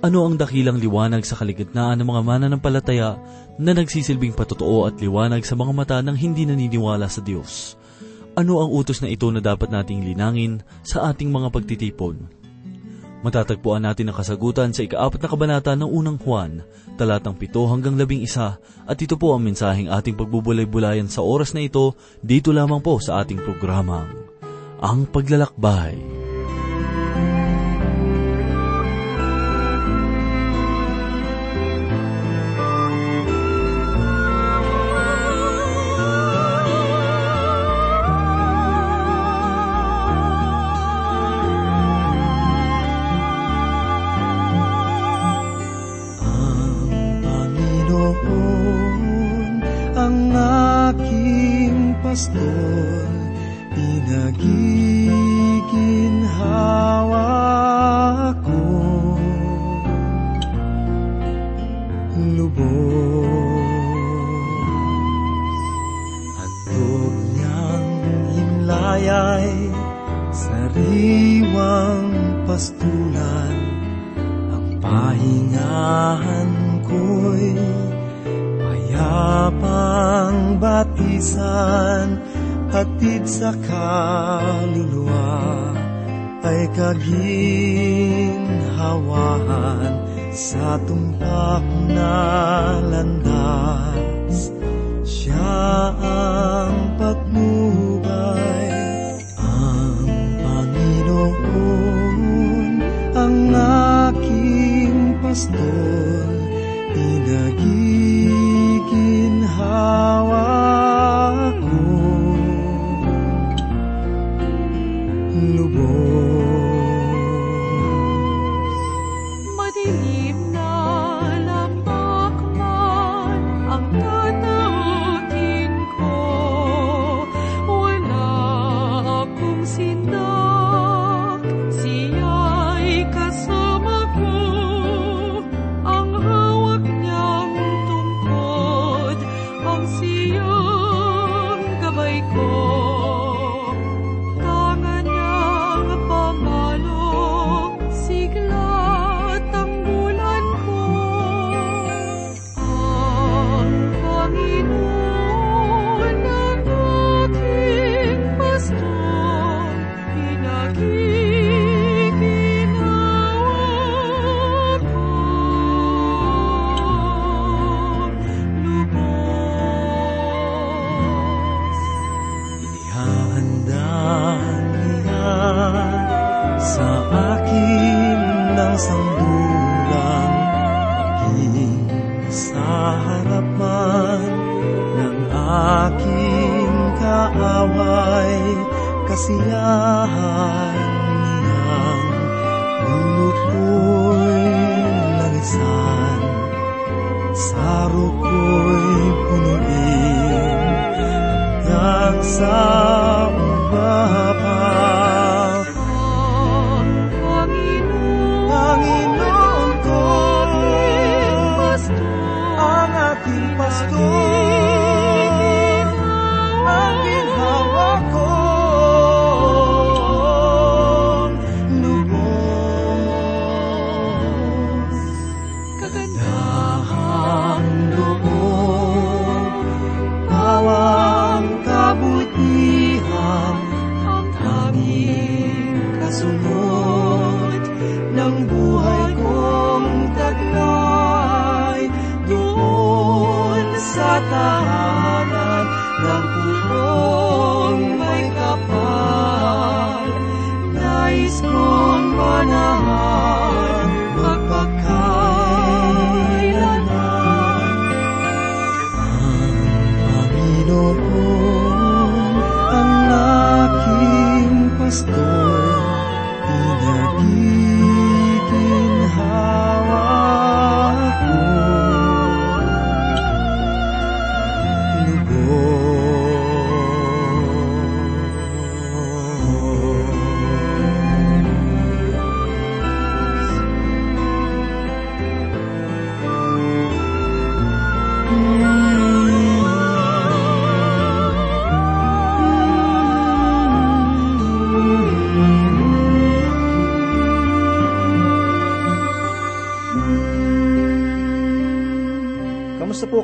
Ano ang dakilang liwanag sa kaligitnaan ng mga mananampalataya na nagsisilbing patotoo at liwanag sa mga mata ng hindi naniniwala sa Diyos? Ano ang utos na ito na dapat nating linangin sa ating mga pagtitipon? Matatagpuan natin ang kasagutan sa ikaapat na kabanata ng unang Juan, talatang pito hanggang labing isa, at ito po ang mensaheng ating pagbubulay-bulayan sa oras na ito, dito lamang po sa ating programang, Ang Paglalakbay. Pastor, pinagiginhawa ko. Lubos, handog niyang himlayay, sariwang pastulan, ang pahingahan ko'y payapang batisan hatid sa kaluluwa ay kaginhawahan sa tumpak na landas. Siya ang patnubay, ang Panginoon, ang aking pastor, pinagiginhawa ko. Pinagiginhawa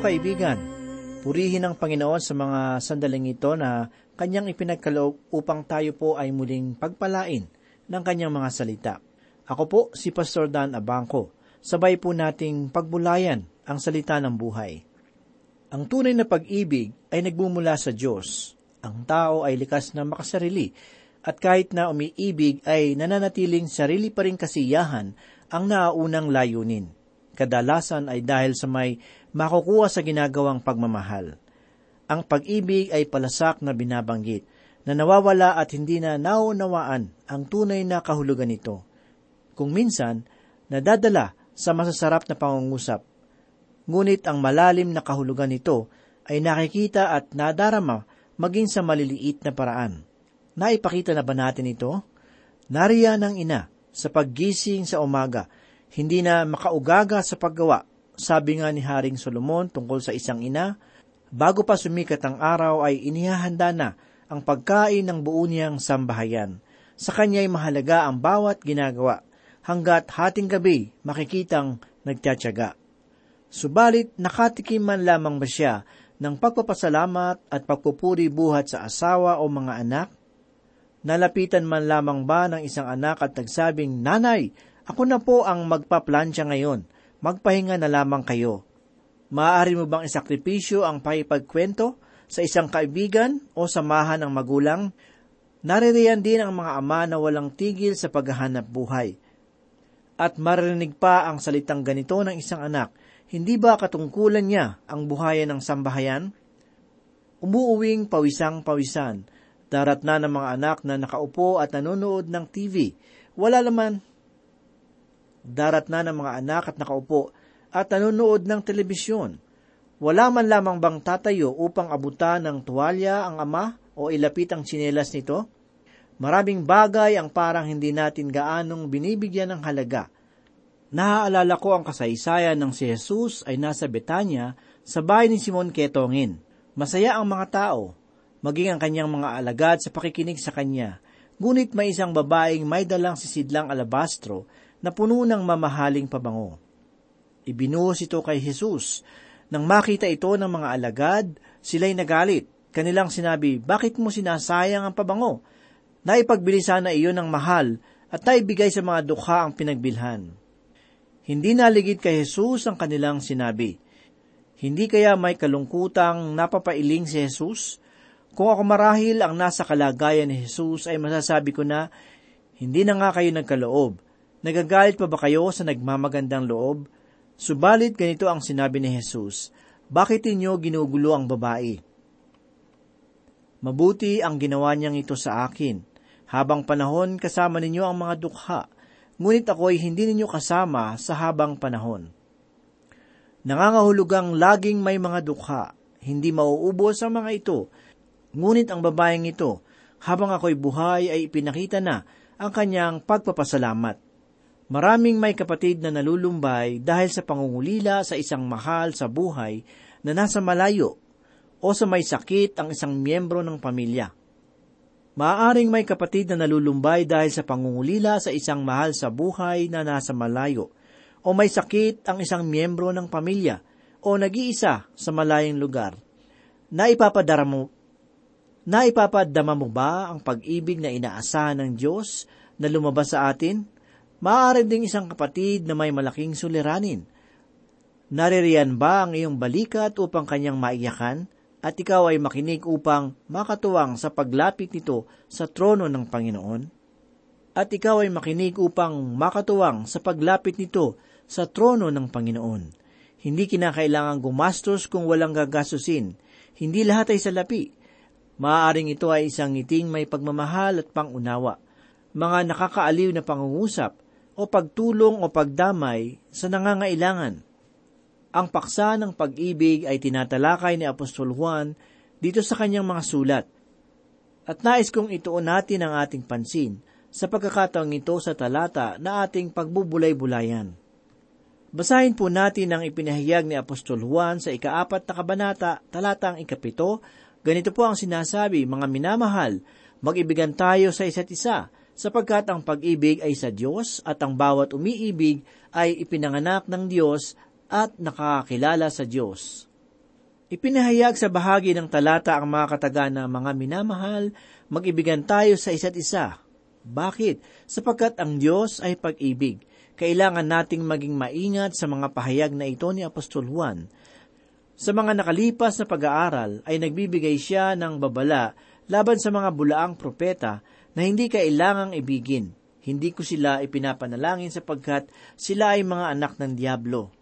kaibigan, purihin ang Panginoon sa mga sandaling ito na kanyang ipinagkaloob upang tayo po ay muling pagpalain ng kanyang mga salita. Ako po si Pastor Dan Abangco. Sabay po nating pagbulayan ang salita ng buhay. Ang tunay na pag-ibig ay nagmumula sa Diyos. Ang tao ay likas na makasarili at kahit na umiibig ay nananatiling sarili pa rin kasiyahan ang naunang layunin. Kadalasan ay dahil sa may makukuha sa ginagawang pagmamahal. Ang pag-ibig ay palasak na binabanggit na nawawala at hindi na naunawaan ang tunay na kahulugan nito. Kung minsan, nadadala sa masasarap na pangungusap. Ngunit ang malalim na kahulugan nito ay nakikita at nadarama maging sa maliliit na paraan. Naipakita na ba natin ito? Nariyan ang ina sa paggising sa umaga, hindi na makaugaga sa paggawa. Sabi nga ni Haring Solomon tungkol sa isang ina, bago pa sumikat ang araw ay inihahanda na ang pagkain ng buo niyang sambahayan. Sa kanya'y mahalaga ang bawat ginagawa hanggat hating gabi makikitang nagtyatsyaga. Subalit nakatikim man lamang ba siya ng pagpapasalamat at pagpupuri buhat sa asawa o mga anak? Nalapitan man lamang ba ng isang anak at nagsabing, Nanay, ako na po ang magpaplansya ngayon, magpahinga na lamang kayo. Maaari mo bang isakripisyo ang paipagkwento sa isang kaibigan o samahan ng magulang? Naririyan din ang mga ama na walang tigil sa paghahanap buhay at marinig pa ang salitang ganito ng isang anak, hindi ba katungkulan niya ang buhayan ng sambahayan? Umuuwing pawisang-pawisan, darat na ng mga anak na nakaupo at nanonood ng TV. Wala naman. Darat na ng mga anak at nakaupo at nanonood ng telebisyon. Wala man lamang bang tatayo upang abutan ng tuwalya ang ama o ilapit ang tsinelas nito? Maraming bagay ang parang hindi natin gaanong binibigyan ng halaga. Naaalala ko ang kasaysayan ng si Jesus ay nasa Betanya sa bahay ni Simon Ketongin. Masaya ang mga tao, maging ang kanyang mga alagad sa pakikinig sa kanya. Ngunit may isang babaeng may dalang sisidlang alabastro na puno ng mamahaling pabango. Ibinuhos ito kay Jesus. Nang makita ito ng mga alagad, sila'y nagalit. Kanilang sinabi, bakit mo sinasayang ang pabango? Naipagbili sana iyon ng mahal at naibigay sa mga dukha ang pinagbilhan. Hindi naligid kay Jesus ang kanilang sinabi. Hindi kaya may kalungkutang napapailing si Jesus? Kung ako marahil ang nasa kalagayan ni Jesus ay masasabi ko na, hindi na nga kayo nagkaloob. Nagagalit pa ba kayo sa nagmamagandang loob? Subalit ganito ang sinabi ni Jesus, Bakit inyo ginugulo ang babae? Mabuti ang ginawa niyang ito sa akin habang panahon, kasama ninyo ang mga dukha, ngunit ako'y hindi ninyo kasama sa habang panahon. Nangangahulugang laging may mga dukha, hindi mauubos ang mga ito, ngunit ang babaeng ito, habang ako'y buhay ay ipinakita na ang kanyang pagpapasalamat. Maraming may kapatid na nalulumbay dahil sa pangungulila sa isang mahal sa buhay na nasa malayo o sa may sakit ang isang miyembro ng pamilya. Maaaring may kapatid na nalulumbay dahil sa pangungulila sa isang mahal sa buhay na nasa malayo, o may sakit ang isang miyembro ng pamilya, o nag-iisa sa malayong lugar. Naipapadara mo, naipapadama mo ba ang pag-ibig na inaasahan ng Diyos na lumabas sa atin? Maaari ding isang kapatid na may malaking suliranin. Naririyan ba ang iyong balikat upang kanyang maiyakan? at ikaw ay makinig upang makatuwang sa paglapit nito sa trono ng Panginoon? At ikaw ay makinig upang makatuwang sa paglapit nito sa trono ng Panginoon. Hindi kinakailangang gumastos kung walang gagastusin. Hindi lahat ay salapi. Maaaring ito ay isang ngiting may pagmamahal at pangunawa, mga nakakaaliw na pangungusap, o pagtulong o pagdamay sa nangangailangan ang paksa ng pag-ibig ay tinatalakay ni Apostol Juan dito sa kanyang mga sulat. At nais kong ituon natin ang ating pansin sa pagkakataong ito sa talata na ating pagbubulay-bulayan. Basahin po natin ang ipinahayag ni Apostol Juan sa ikaapat na kabanata, talatang ikapito. Ganito po ang sinasabi, mga minamahal, mag-ibigan tayo sa isa't isa, sapagkat ang pag-ibig ay sa Diyos at ang bawat umiibig ay ipinanganak ng Diyos at nakakilala sa Diyos. Ipinahayag sa bahagi ng talata ang mga kataga na mga minamahal, mag-ibigan tayo sa isa't isa. Bakit? Sapagkat ang Diyos ay pag-ibig. Kailangan nating maging maingat sa mga pahayag na ito ni Apostol Juan. Sa mga nakalipas na pag-aaral ay nagbibigay siya ng babala laban sa mga bulaang propeta na hindi kailangang ibigin. Hindi ko sila ipinapanalangin sapagkat sila ay mga anak ng Diablo.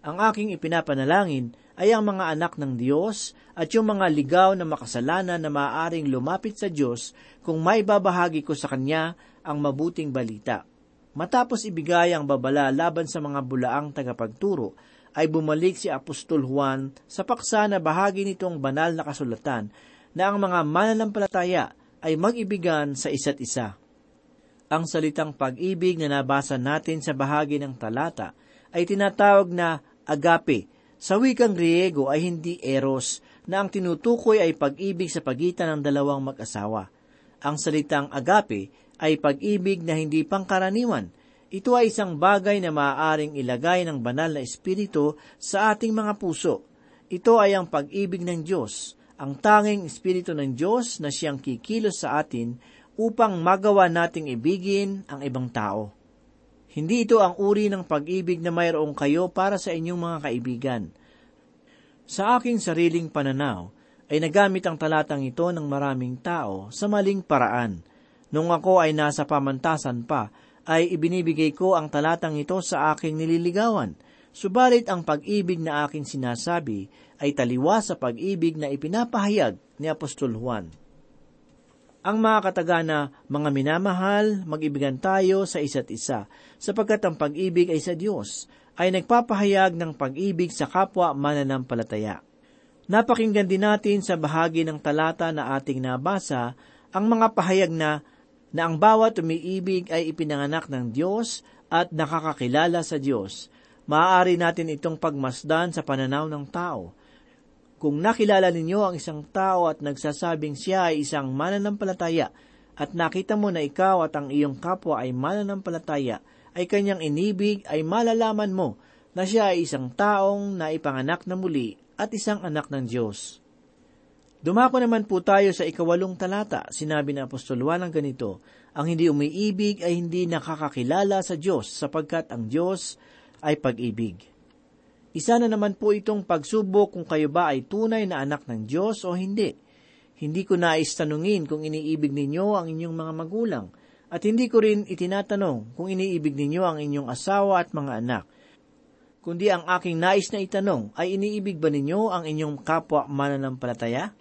Ang aking ipinapanalangin ay ang mga anak ng Diyos at yung mga ligaw na makasalanan na maaaring lumapit sa Diyos kung may babahagi ko sa Kanya ang mabuting balita. Matapos ibigay ang babala laban sa mga bulaang tagapagturo, ay bumalik si Apostol Juan sa paksa na bahagi nitong banal na kasulatan na ang mga mananampalataya ay mag-ibigan sa isa't isa. Ang salitang pag-ibig na nabasa natin sa bahagi ng talata ay tinatawag na agape, sa wikang Griego ay hindi eros, na ang tinutukoy ay pag-ibig sa pagitan ng dalawang mag-asawa. Ang salitang agape ay pag-ibig na hindi pangkaraniwan. Ito ay isang bagay na maaaring ilagay ng banal na espiritu sa ating mga puso. Ito ay ang pag-ibig ng Diyos, ang tanging espiritu ng Diyos na siyang kikilos sa atin upang magawa nating ibigin ang ibang tao. Hindi ito ang uri ng pag-ibig na mayroong kayo para sa inyong mga kaibigan. Sa aking sariling pananaw, ay nagamit ang talatang ito ng maraming tao sa maling paraan. Nung ako ay nasa pamantasan pa, ay ibinibigay ko ang talatang ito sa aking nililigawan. Subalit ang pag-ibig na aking sinasabi ay taliwa sa pag-ibig na ipinapahayag ni Apostol Juan ang mga katagana, mga minamahal, mag-ibigan tayo sa isa't isa, sapagkat ang pag-ibig ay sa Diyos, ay nagpapahayag ng pag-ibig sa kapwa mananampalataya. Napakinggan din natin sa bahagi ng talata na ating nabasa ang mga pahayag na na ang bawat umiibig ay ipinanganak ng Diyos at nakakakilala sa Diyos. Maaari natin itong pagmasdan sa pananaw ng tao kung nakilala ninyo ang isang tao at nagsasabing siya ay isang mananampalataya at nakita mo na ikaw at ang iyong kapwa ay mananampalataya, ay kanyang inibig, ay malalaman mo na siya ay isang taong naipanganak na muli at isang anak ng Diyos. Dumako naman po tayo sa ikawalong talata. Sinabi ng Apostol Juan ng ganito, Ang hindi umiibig ay hindi nakakakilala sa Diyos sapagkat ang Diyos ay pag-ibig. Isa na naman po itong pagsubok kung kayo ba ay tunay na anak ng Diyos o hindi. Hindi ko nais tanungin kung iniibig ninyo ang inyong mga magulang, at hindi ko rin itinatanong kung iniibig ninyo ang inyong asawa at mga anak. Kundi ang aking nais na itanong ay iniibig ba ninyo ang inyong kapwa mananampalataya?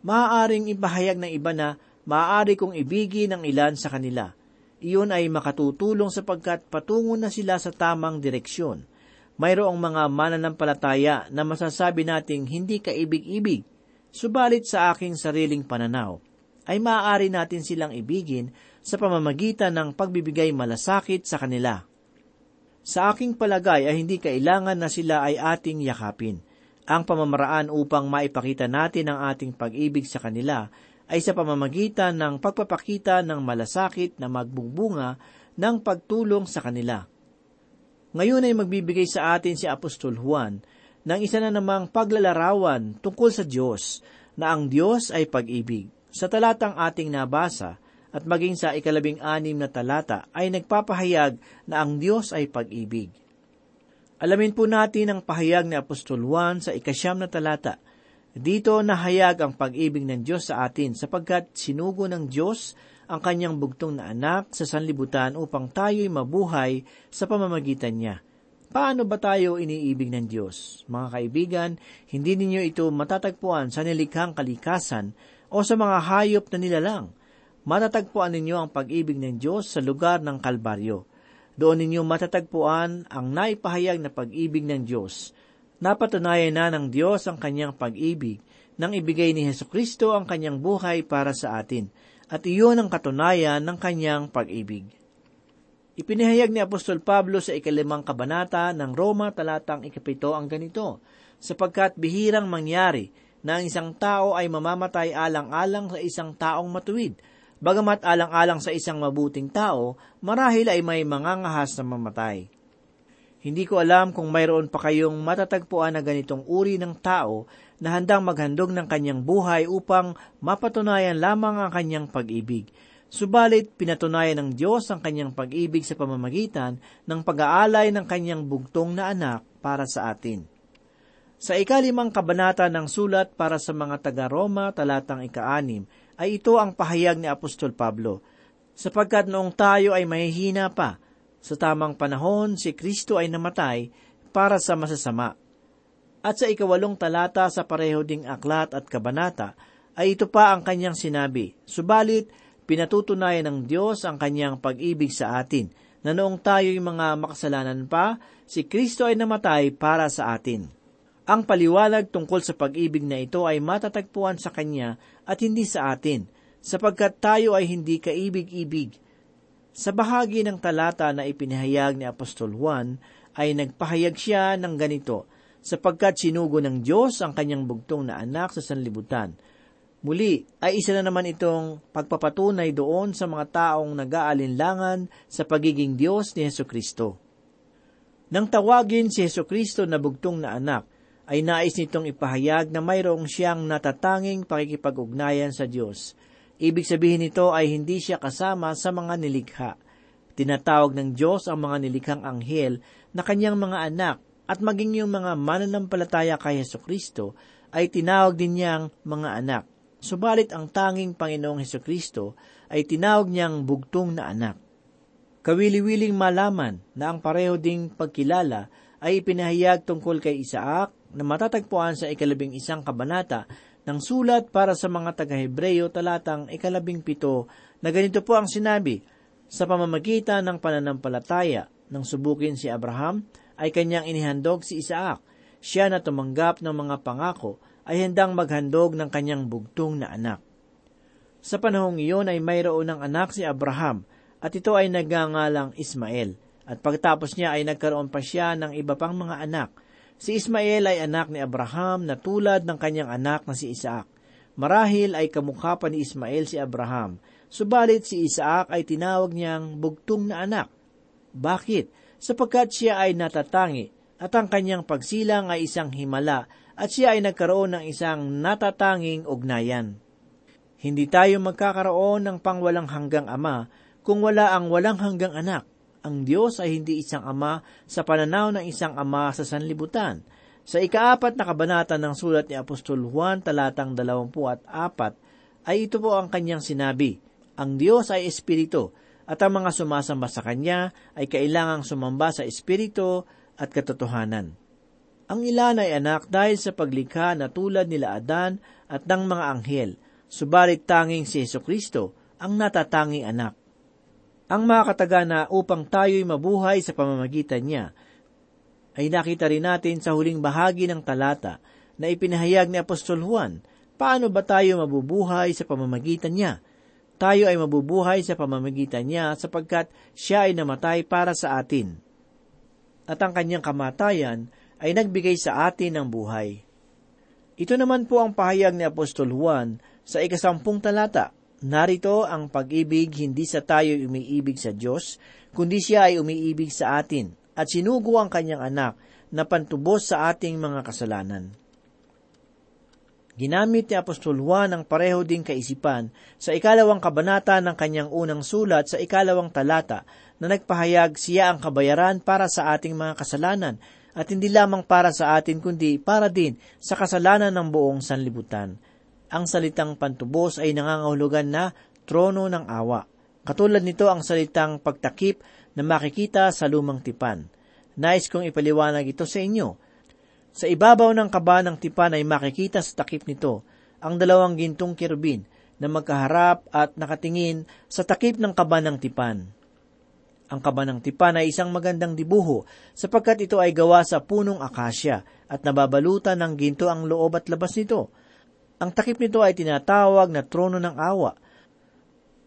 Maaaring ipahayag ng iba na maaari kong ibigin ang ilan sa kanila. Iyon ay makatutulong sapagkat patungo na sila sa tamang direksyon mayroong mga mananampalataya na masasabi nating hindi kaibig-ibig, subalit sa aking sariling pananaw, ay maaari natin silang ibigin sa pamamagitan ng pagbibigay malasakit sa kanila. Sa aking palagay ay hindi kailangan na sila ay ating yakapin. Ang pamamaraan upang maipakita natin ang ating pag-ibig sa kanila ay sa pamamagitan ng pagpapakita ng malasakit na magbubunga ng pagtulong sa kanila. Ngayon ay magbibigay sa atin si Apostol Juan ng isa na namang paglalarawan tungkol sa Diyos na ang Diyos ay pag-ibig. Sa talatang ating nabasa at maging sa ikalabing anim na talata ay nagpapahayag na ang Diyos ay pag-ibig. Alamin po natin ang pahayag ni Apostol Juan sa ikasyam na talata. Dito nahayag ang pag-ibig ng Diyos sa atin sapagkat sinugo ng Diyos ang kanyang bugtong na anak sa sanlibutan upang tayo'y mabuhay sa pamamagitan niya. Paano ba tayo iniibig ng Diyos? Mga kaibigan, hindi ninyo ito matatagpuan sa nilikhang kalikasan o sa mga hayop na nilalang. Matatagpuan ninyo ang pag-ibig ng Diyos sa lugar ng Kalbaryo. Doon ninyo matatagpuan ang naipahayag na pag-ibig ng Diyos. Napatunayan na ng Diyos ang kanyang pag-ibig nang ibigay ni Heso Kristo ang kanyang buhay para sa atin at iyon ang katunayan ng kanyang pag-ibig. Ipinahayag ni Apostol Pablo sa ikalimang kabanata ng Roma talatang ikapito ang ganito, sapagkat bihirang mangyari na ang isang tao ay mamamatay alang-alang sa isang taong matuwid, bagamat alang-alang sa isang mabuting tao, marahil ay may mangangahas na mamatay. Hindi ko alam kung mayroon pa kayong matatagpuan na ganitong uri ng tao na handang maghandog ng kanyang buhay upang mapatunayan lamang ang kanyang pag-ibig. Subalit, pinatunayan ng Diyos ang kanyang pag-ibig sa pamamagitan ng pag-aalay ng kanyang bugtong na anak para sa atin. Sa ikalimang kabanata ng sulat para sa mga taga-Roma talatang ikaanim, ay ito ang pahayag ni Apostol Pablo. Sapagkat noong tayo ay mahihina pa, sa tamang panahon, si Kristo ay namatay para sa masasama. At sa ikawalong talata sa pareho ding aklat at kabanata, ay ito pa ang kanyang sinabi, Subalit, pinatutunayan ng Diyos ang kanyang pag-ibig sa atin, na noong tayo'y mga makasalanan pa, si Kristo ay namatay para sa atin. Ang paliwanag tungkol sa pag-ibig na ito ay matatagpuan sa Kanya at hindi sa atin, sapagkat tayo ay hindi kaibig-ibig, sa bahagi ng talata na ipinahayag ni Apostol Juan, ay nagpahayag siya ng ganito, sapagkat sinugo ng Diyos ang kanyang bugtong na anak sa sanlibutan. Muli, ay isa na naman itong pagpapatunay doon sa mga taong nag-aalinlangan sa pagiging Diyos ni Heso Kristo. Nang tawagin si Heso Kristo na bugtong na anak, ay nais nitong ipahayag na mayroong siyang natatanging pakikipag-ugnayan sa Diyos – Ibig sabihin nito ay hindi siya kasama sa mga nilikha. Tinatawag ng Diyos ang mga nilikhang anghel na kanyang mga anak at maging yung mga mananampalataya kay Heso Kristo ay tinawag din niyang mga anak. Subalit ang tanging Panginoong Heso Kristo ay tinawag niyang bugtong na anak. Kawili-wiling malaman na ang pareho ding pagkilala ay ipinahayag tungkol kay Isaac na matatagpuan sa ikalabing isang kabanata ng sulat para sa mga taga-Hebreyo talatang ikalabing pito na ganito po ang sinabi, sa pamamagitan ng pananampalataya ng subukin si Abraham ay kanyang inihandog si Isaac. Siya na tumanggap ng mga pangako ay handang maghandog ng kanyang bugtong na anak. Sa panahong iyon ay mayroon ng anak si Abraham at ito ay nagangalang Ismael. At pagtapos niya ay nagkaroon pa siya ng iba pang mga anak – Si Ismael ay anak ni Abraham na tulad ng kanyang anak na si Isaac. Marahil ay kamukha pa ni Ismael si Abraham, subalit si Isaac ay tinawag niyang bugtong na anak. Bakit? Sapagkat siya ay natatangi at ang kanyang pagsilang ay isang himala at siya ay nagkaroon ng isang natatanging ugnayan. Hindi tayo magkakaroon ng pangwalang hanggang ama kung wala ang walang hanggang anak ang Diyos ay hindi isang ama sa pananaw ng isang ama sa sanlibutan. Sa ikaapat na kabanata ng sulat ni Apostol Juan talatang 24 ay ito po ang kanyang sinabi, Ang Diyos ay Espiritu, at ang mga sumasamba sa Kanya ay kailangang sumamba sa Espiritu at katotohanan. Ang ilan ay anak dahil sa paglikha na tulad nila Adan at ng mga anghel, subalit tanging si Yeso Kristo ang natatanging anak ang mga katagana upang tayo'y mabuhay sa pamamagitan niya, ay nakita rin natin sa huling bahagi ng talata na ipinahayag ni Apostol Juan, paano ba tayo mabubuhay sa pamamagitan niya? Tayo ay mabubuhay sa pamamagitan niya sapagkat siya ay namatay para sa atin. At ang kanyang kamatayan ay nagbigay sa atin ng buhay. Ito naman po ang pahayag ni Apostol Juan sa ikasampung talata Narito ang pag-ibig hindi sa tayo umiibig sa Diyos, kundi siya ay umiibig sa atin at sinugo ang kanyang anak na pantubos sa ating mga kasalanan. Ginamit ni Apostol Juan ang pareho ding kaisipan sa ikalawang kabanata ng kanyang unang sulat sa ikalawang talata na nagpahayag siya ang kabayaran para sa ating mga kasalanan at hindi lamang para sa atin kundi para din sa kasalanan ng buong sanlibutan ang salitang pantubos ay nangangahulugan na trono ng awa. Katulad nito ang salitang pagtakip na makikita sa lumang tipan. Nais kong ipaliwanag ito sa inyo. Sa ibabaw ng kaba ng tipan ay makikita sa takip nito ang dalawang gintong kirubin na magkaharap at nakatingin sa takip ng kaba ng tipan. Ang kaba ng tipan ay isang magandang dibuho sapagkat ito ay gawa sa punong akasya at nababalutan ng ginto ang loob at labas nito ang takip nito ay tinatawag na trono ng awa.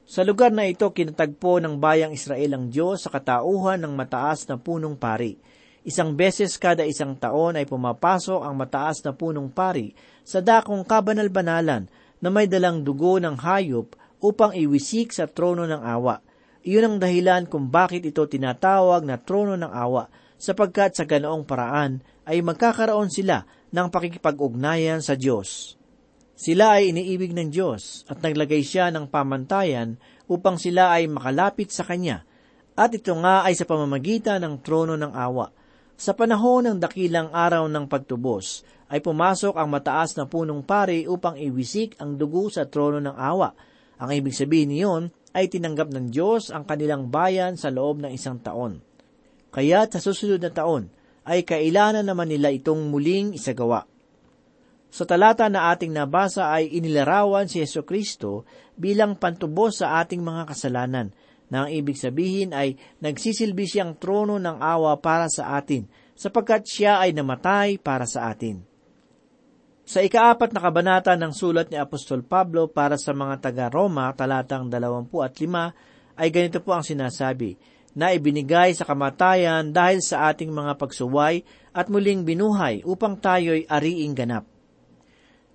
Sa lugar na ito, kinatagpo ng bayang Israel ang Diyos sa katauhan ng mataas na punong pari. Isang beses kada isang taon ay pumapasok ang mataas na punong pari sa dakong kabanal-banalan na may dalang dugo ng hayop upang iwisik sa trono ng awa. Iyon ang dahilan kung bakit ito tinatawag na trono ng awa, sapagkat sa ganoong paraan ay magkakaroon sila ng pakikipag-ugnayan sa Diyos. Sila ay iniibig ng Diyos at naglagay siya ng pamantayan upang sila ay makalapit sa Kanya, at ito nga ay sa pamamagitan ng trono ng awa. Sa panahon ng dakilang araw ng pagtubos, ay pumasok ang mataas na punong pari upang iwisik ang dugo sa trono ng awa. Ang ibig sabihin niyon ay tinanggap ng Diyos ang kanilang bayan sa loob ng isang taon. Kaya sa susunod na taon, ay kailanan naman nila itong muling isagawa. Sa talata na ating nabasa ay inilarawan si Yeso Kristo bilang pantubos sa ating mga kasalanan, na ang ibig sabihin ay nagsisilbi siyang trono ng awa para sa atin, sapagkat siya ay namatay para sa atin. Sa ikaapat na kabanata ng sulat ni Apostol Pablo para sa mga taga-Roma, talatang 25, ay ganito po ang sinasabi, na ibinigay sa kamatayan dahil sa ating mga pagsuway at muling binuhay upang tayo'y ariing ganap.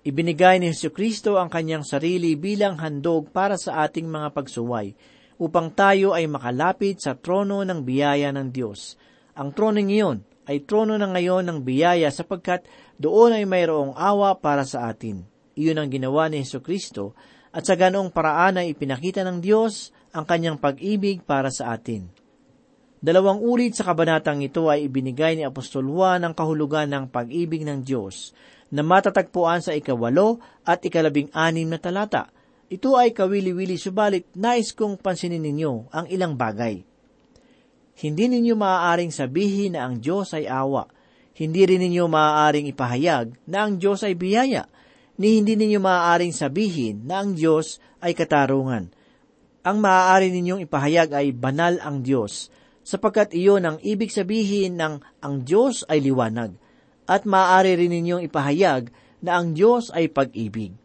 Ibinigay ni Yesu Kristo ang kanyang sarili bilang handog para sa ating mga pagsuway, upang tayo ay makalapit sa trono ng biyaya ng Diyos. Ang trono ngayon ay trono na ngayon ng biyaya sapagkat doon ay mayroong awa para sa atin. Iyon ang ginawa ni Yesu Kristo at sa ganoong paraan ay ipinakita ng Diyos ang kanyang pag-ibig para sa atin. Dalawang ulit sa kabanatang ito ay ibinigay ni Apostol Juan ang kahulugan ng pag-ibig ng Diyos na matatagpuan sa ikawalo at ikalabing anim na talata. Ito ay kawili-wili subalit nais kong pansinin ninyo ang ilang bagay. Hindi ninyo maaaring sabihin na ang Diyos ay awa. Hindi rin ninyo maaaring ipahayag na ang Diyos ay biyaya. Ni hindi ninyo maaaring sabihin na ang Diyos ay katarungan. Ang maaari ninyong ipahayag ay banal ang Diyos, sapagkat iyon ang ibig sabihin ng ang Diyos ay liwanag at maaari rin ninyong ipahayag na ang Diyos ay pag-ibig.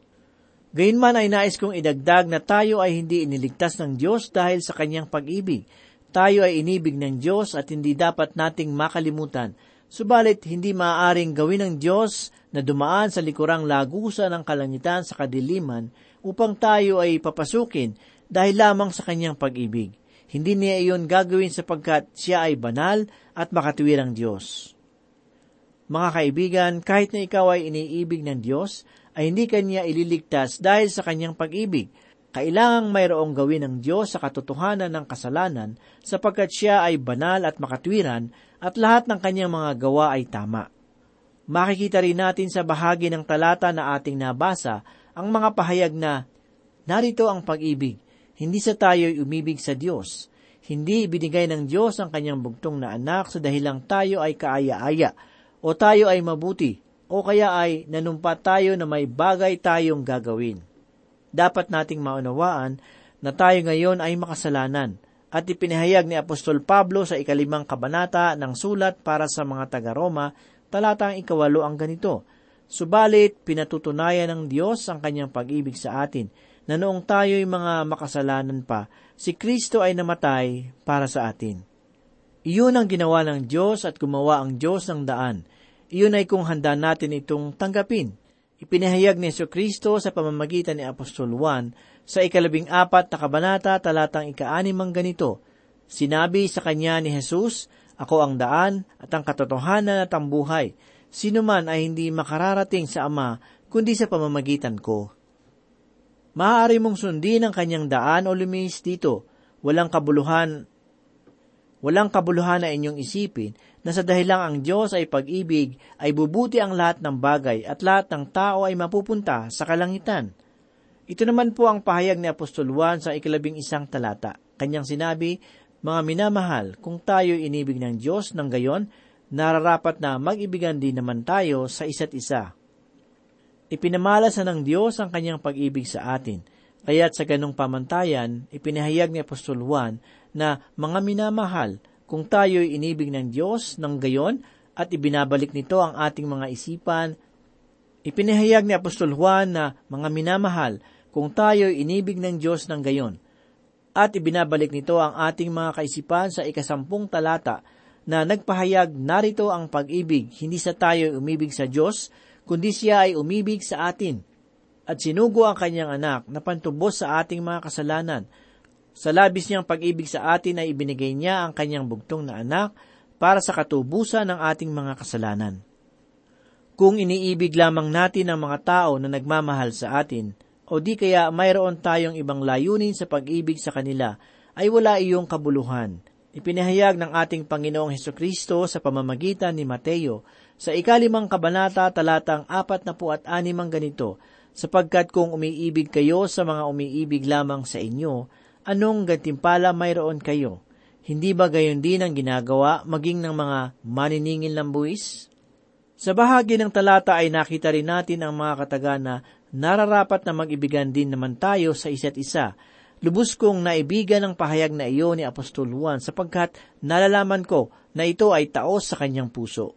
Gayunman ay nais kong idagdag na tayo ay hindi iniligtas ng Diyos dahil sa kanyang pag-ibig. Tayo ay inibig ng Diyos at hindi dapat nating makalimutan. Subalit, hindi maaaring gawin ng Diyos na dumaan sa likurang lagusa ng kalangitan sa kadiliman upang tayo ay papasukin dahil lamang sa kanyang pag-ibig. Hindi niya iyon gagawin sapagkat siya ay banal at makatuwirang Diyos. Mga kaibigan, kahit na ikaw ay iniibig ng Diyos, ay hindi kanya ililigtas dahil sa kanyang pag-ibig. Kailangang mayroong gawin ng Diyos sa katotohanan ng kasalanan sapagkat siya ay banal at makatwiran at lahat ng kanyang mga gawa ay tama. Makikita rin natin sa bahagi ng talata na ating nabasa ang mga pahayag na narito ang pag-ibig, hindi sa tayo'y umibig sa Diyos. Hindi ibinigay ng Diyos ang kanyang bugtong na anak sa dahilang tayo ay kaaya-aya o tayo ay mabuti, o kaya ay nanumpa tayo na may bagay tayong gagawin. Dapat nating maunawaan na tayo ngayon ay makasalanan at ipinahayag ni Apostol Pablo sa ikalimang kabanata ng sulat para sa mga taga-Roma, talatang ikawalo ang ganito, Subalit, pinatutunayan ng Diyos ang kanyang pag-ibig sa atin, na noong tayo'y mga makasalanan pa, si Kristo ay namatay para sa atin. Iyon ang ginawa ng Diyos at gumawa ang Diyos ng daan. Iyon ay kung handa natin itong tanggapin. Ipinahayag ni Kristo sa pamamagitan ni Apostol Juan sa ikalabing apat na kabanata talatang ikaanim ang ganito, Sinabi sa kanya ni Jesus, Ako ang daan at ang katotohanan at ang buhay. Sino man ay hindi makararating sa Ama, kundi sa pamamagitan ko. Maaari mong sundin ang kanyang daan o lumihis dito. Walang kabuluhan Walang kabuluhan na inyong isipin na sa dahilang ang Diyos ay pag-ibig, ay bubuti ang lahat ng bagay at lahat ng tao ay mapupunta sa kalangitan. Ito naman po ang pahayag ni Apostol Juan sa ikalabing isang talata. Kanyang sinabi, Mga minamahal, kung tayo inibig ng Diyos ng gayon, nararapat na mag-ibigan din naman tayo sa isa't isa. Ipinamalas na ng Diyos ang kanyang pag-ibig sa atin, kaya't sa ganong pamantayan, ipinahayag ni Apostol Juan na mga minamahal, kung tayo'y inibig ng Diyos ng gayon at ibinabalik nito ang ating mga isipan, ipinahayag ni Apostol Juan na mga minamahal, kung tayo'y inibig ng Diyos ng gayon, at ibinabalik nito ang ating mga kaisipan sa ikasampung talata na nagpahayag narito ang pag-ibig, hindi sa tayo umibig sa Diyos, kundi siya ay umibig sa atin. At sinugo ang kanyang anak na pantubos sa ating mga kasalanan, sa labis niyang pag-ibig sa atin ay ibinigay niya ang kanyang bugtong na anak para sa katubusan ng ating mga kasalanan. Kung iniibig lamang natin ang mga tao na nagmamahal sa atin, o di kaya mayroon tayong ibang layunin sa pag-ibig sa kanila, ay wala iyong kabuluhan. Ipinahayag ng ating Panginoong Heso Kristo sa pamamagitan ni Mateo sa ikalimang kabanata talatang apat na po at animang ganito, sapagkat kung umiibig kayo sa mga umiibig lamang sa inyo, anong gantimpala mayroon kayo? Hindi ba gayon din ang ginagawa maging ng mga maniningil ng buwis? Sa bahagi ng talata ay nakita rin natin ang mga kataga na nararapat na mag-ibigan din naman tayo sa isa't isa. Lubos kong naibigan ang pahayag na iyo ni Apostol Juan sapagkat nalalaman ko na ito ay taos sa kanyang puso.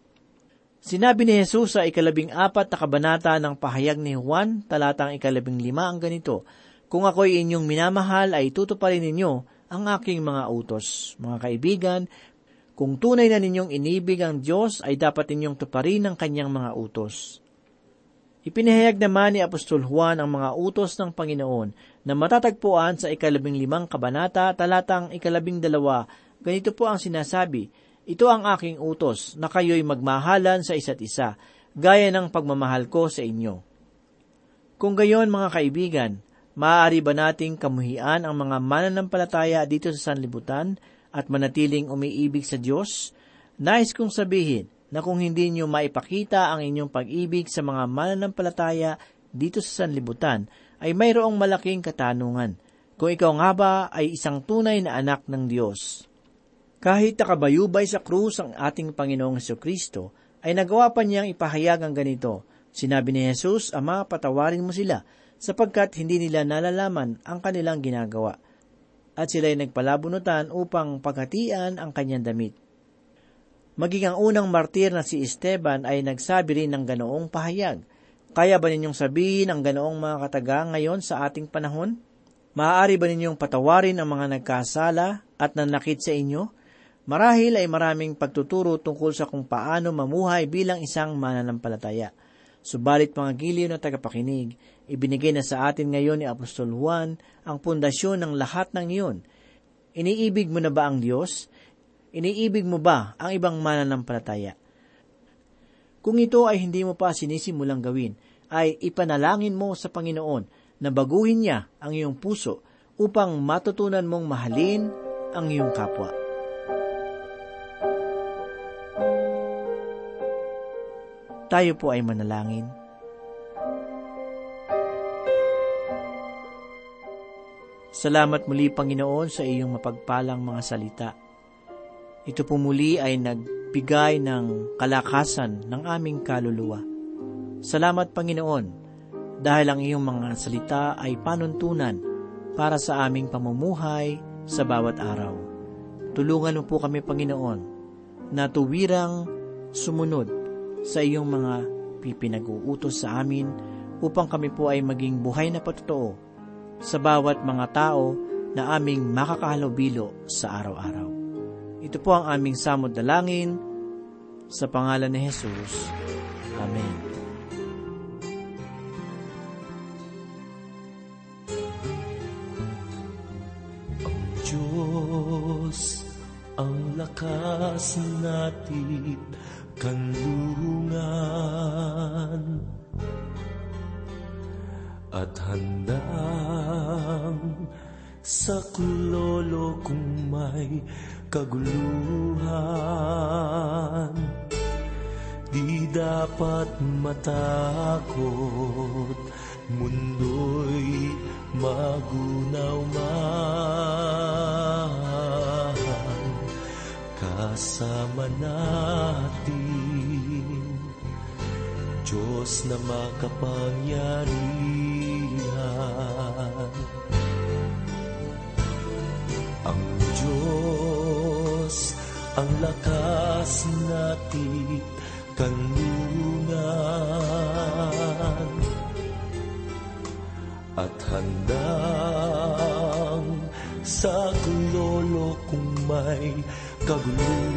Sinabi ni Jesus sa ikalabing apat na kabanata ng pahayag ni Juan, talatang ikalabing lima ang ganito, Kung ako'y inyong minamahal ay tutuparin ninyo ang aking mga utos. Mga kaibigan, kung tunay na ninyong inibig ang Diyos, ay dapat ninyong tuparin ang kanyang mga utos. Ipinahayag naman ni Apostol Juan ang mga utos ng Panginoon na matatagpuan sa ikalabing limang kabanata, talatang ikalabing dalawa. Ganito po ang sinasabi, ito ang aking utos, na kayo'y magmahalan sa isa't isa, gaya ng pagmamahal ko sa inyo. Kung gayon, mga kaibigan, maaari ba nating kamuhian ang mga mananampalataya dito sa sanlibutan at manatiling umiibig sa Diyos? Nais kong sabihin na kung hindi nyo maipakita ang inyong pag-ibig sa mga mananampalataya dito sa sanlibutan, ay mayroong malaking katanungan kung ikaw nga ba ay isang tunay na anak ng Diyos. Kahit nakabayubay sa krus ang ating Panginoong Heso Kristo, ay nagawa pa niyang ipahayag ang ganito. Sinabi ni Jesus, Ama, patawarin mo sila, sapagkat hindi nila nalalaman ang kanilang ginagawa. At sila'y nagpalabunutan upang paghatian ang kanyang damit. Maging ang unang martir na si Esteban ay nagsabi rin ng ganoong pahayag. Kaya ba ninyong sabihin ang ganoong mga kataga ngayon sa ating panahon? Maaari ba ninyong patawarin ang mga nagkasala at nanakit sa inyo? Marahil ay maraming pagtuturo tungkol sa kung paano mamuhay bilang isang mananampalataya. Subalit mga giliw na tagapakinig, ibinigay na sa atin ngayon ni Apostol Juan ang pundasyon ng lahat ng iyon. Iniibig mo na ba ang Diyos? Iniibig mo ba ang ibang mananampalataya? Kung ito ay hindi mo pa sinisimulang gawin, ay ipanalangin mo sa Panginoon na baguhin niya ang iyong puso upang matutunan mong mahalin ang iyong kapwa. Tayo po ay manalangin. Salamat muli, Panginoon, sa iyong mapagpalang mga salita. Ito po muli ay nagbigay ng kalakasan ng aming kaluluwa. Salamat, Panginoon, dahil ang iyong mga salita ay panuntunan para sa aming pamumuhay sa bawat araw. Tulungan mo po kami, Panginoon, na tuwirang sumunod sa iyong mga pipinag-uutos sa amin upang kami po ay maging buhay na patotoo sa bawat mga tao na aming makakahalubilo sa araw-araw. Ito po ang aming samod na langin sa pangalan ni Jesus. Amen. Diyos, ang lakas natin kanlungan at handang sa kulolo kung may kaguluhan. Di dapat matakot mundo'y magunaw man kasama natin. Diyos na makapangyarihan. Ang Diyos ang lakas natin kanlungan kaguluhan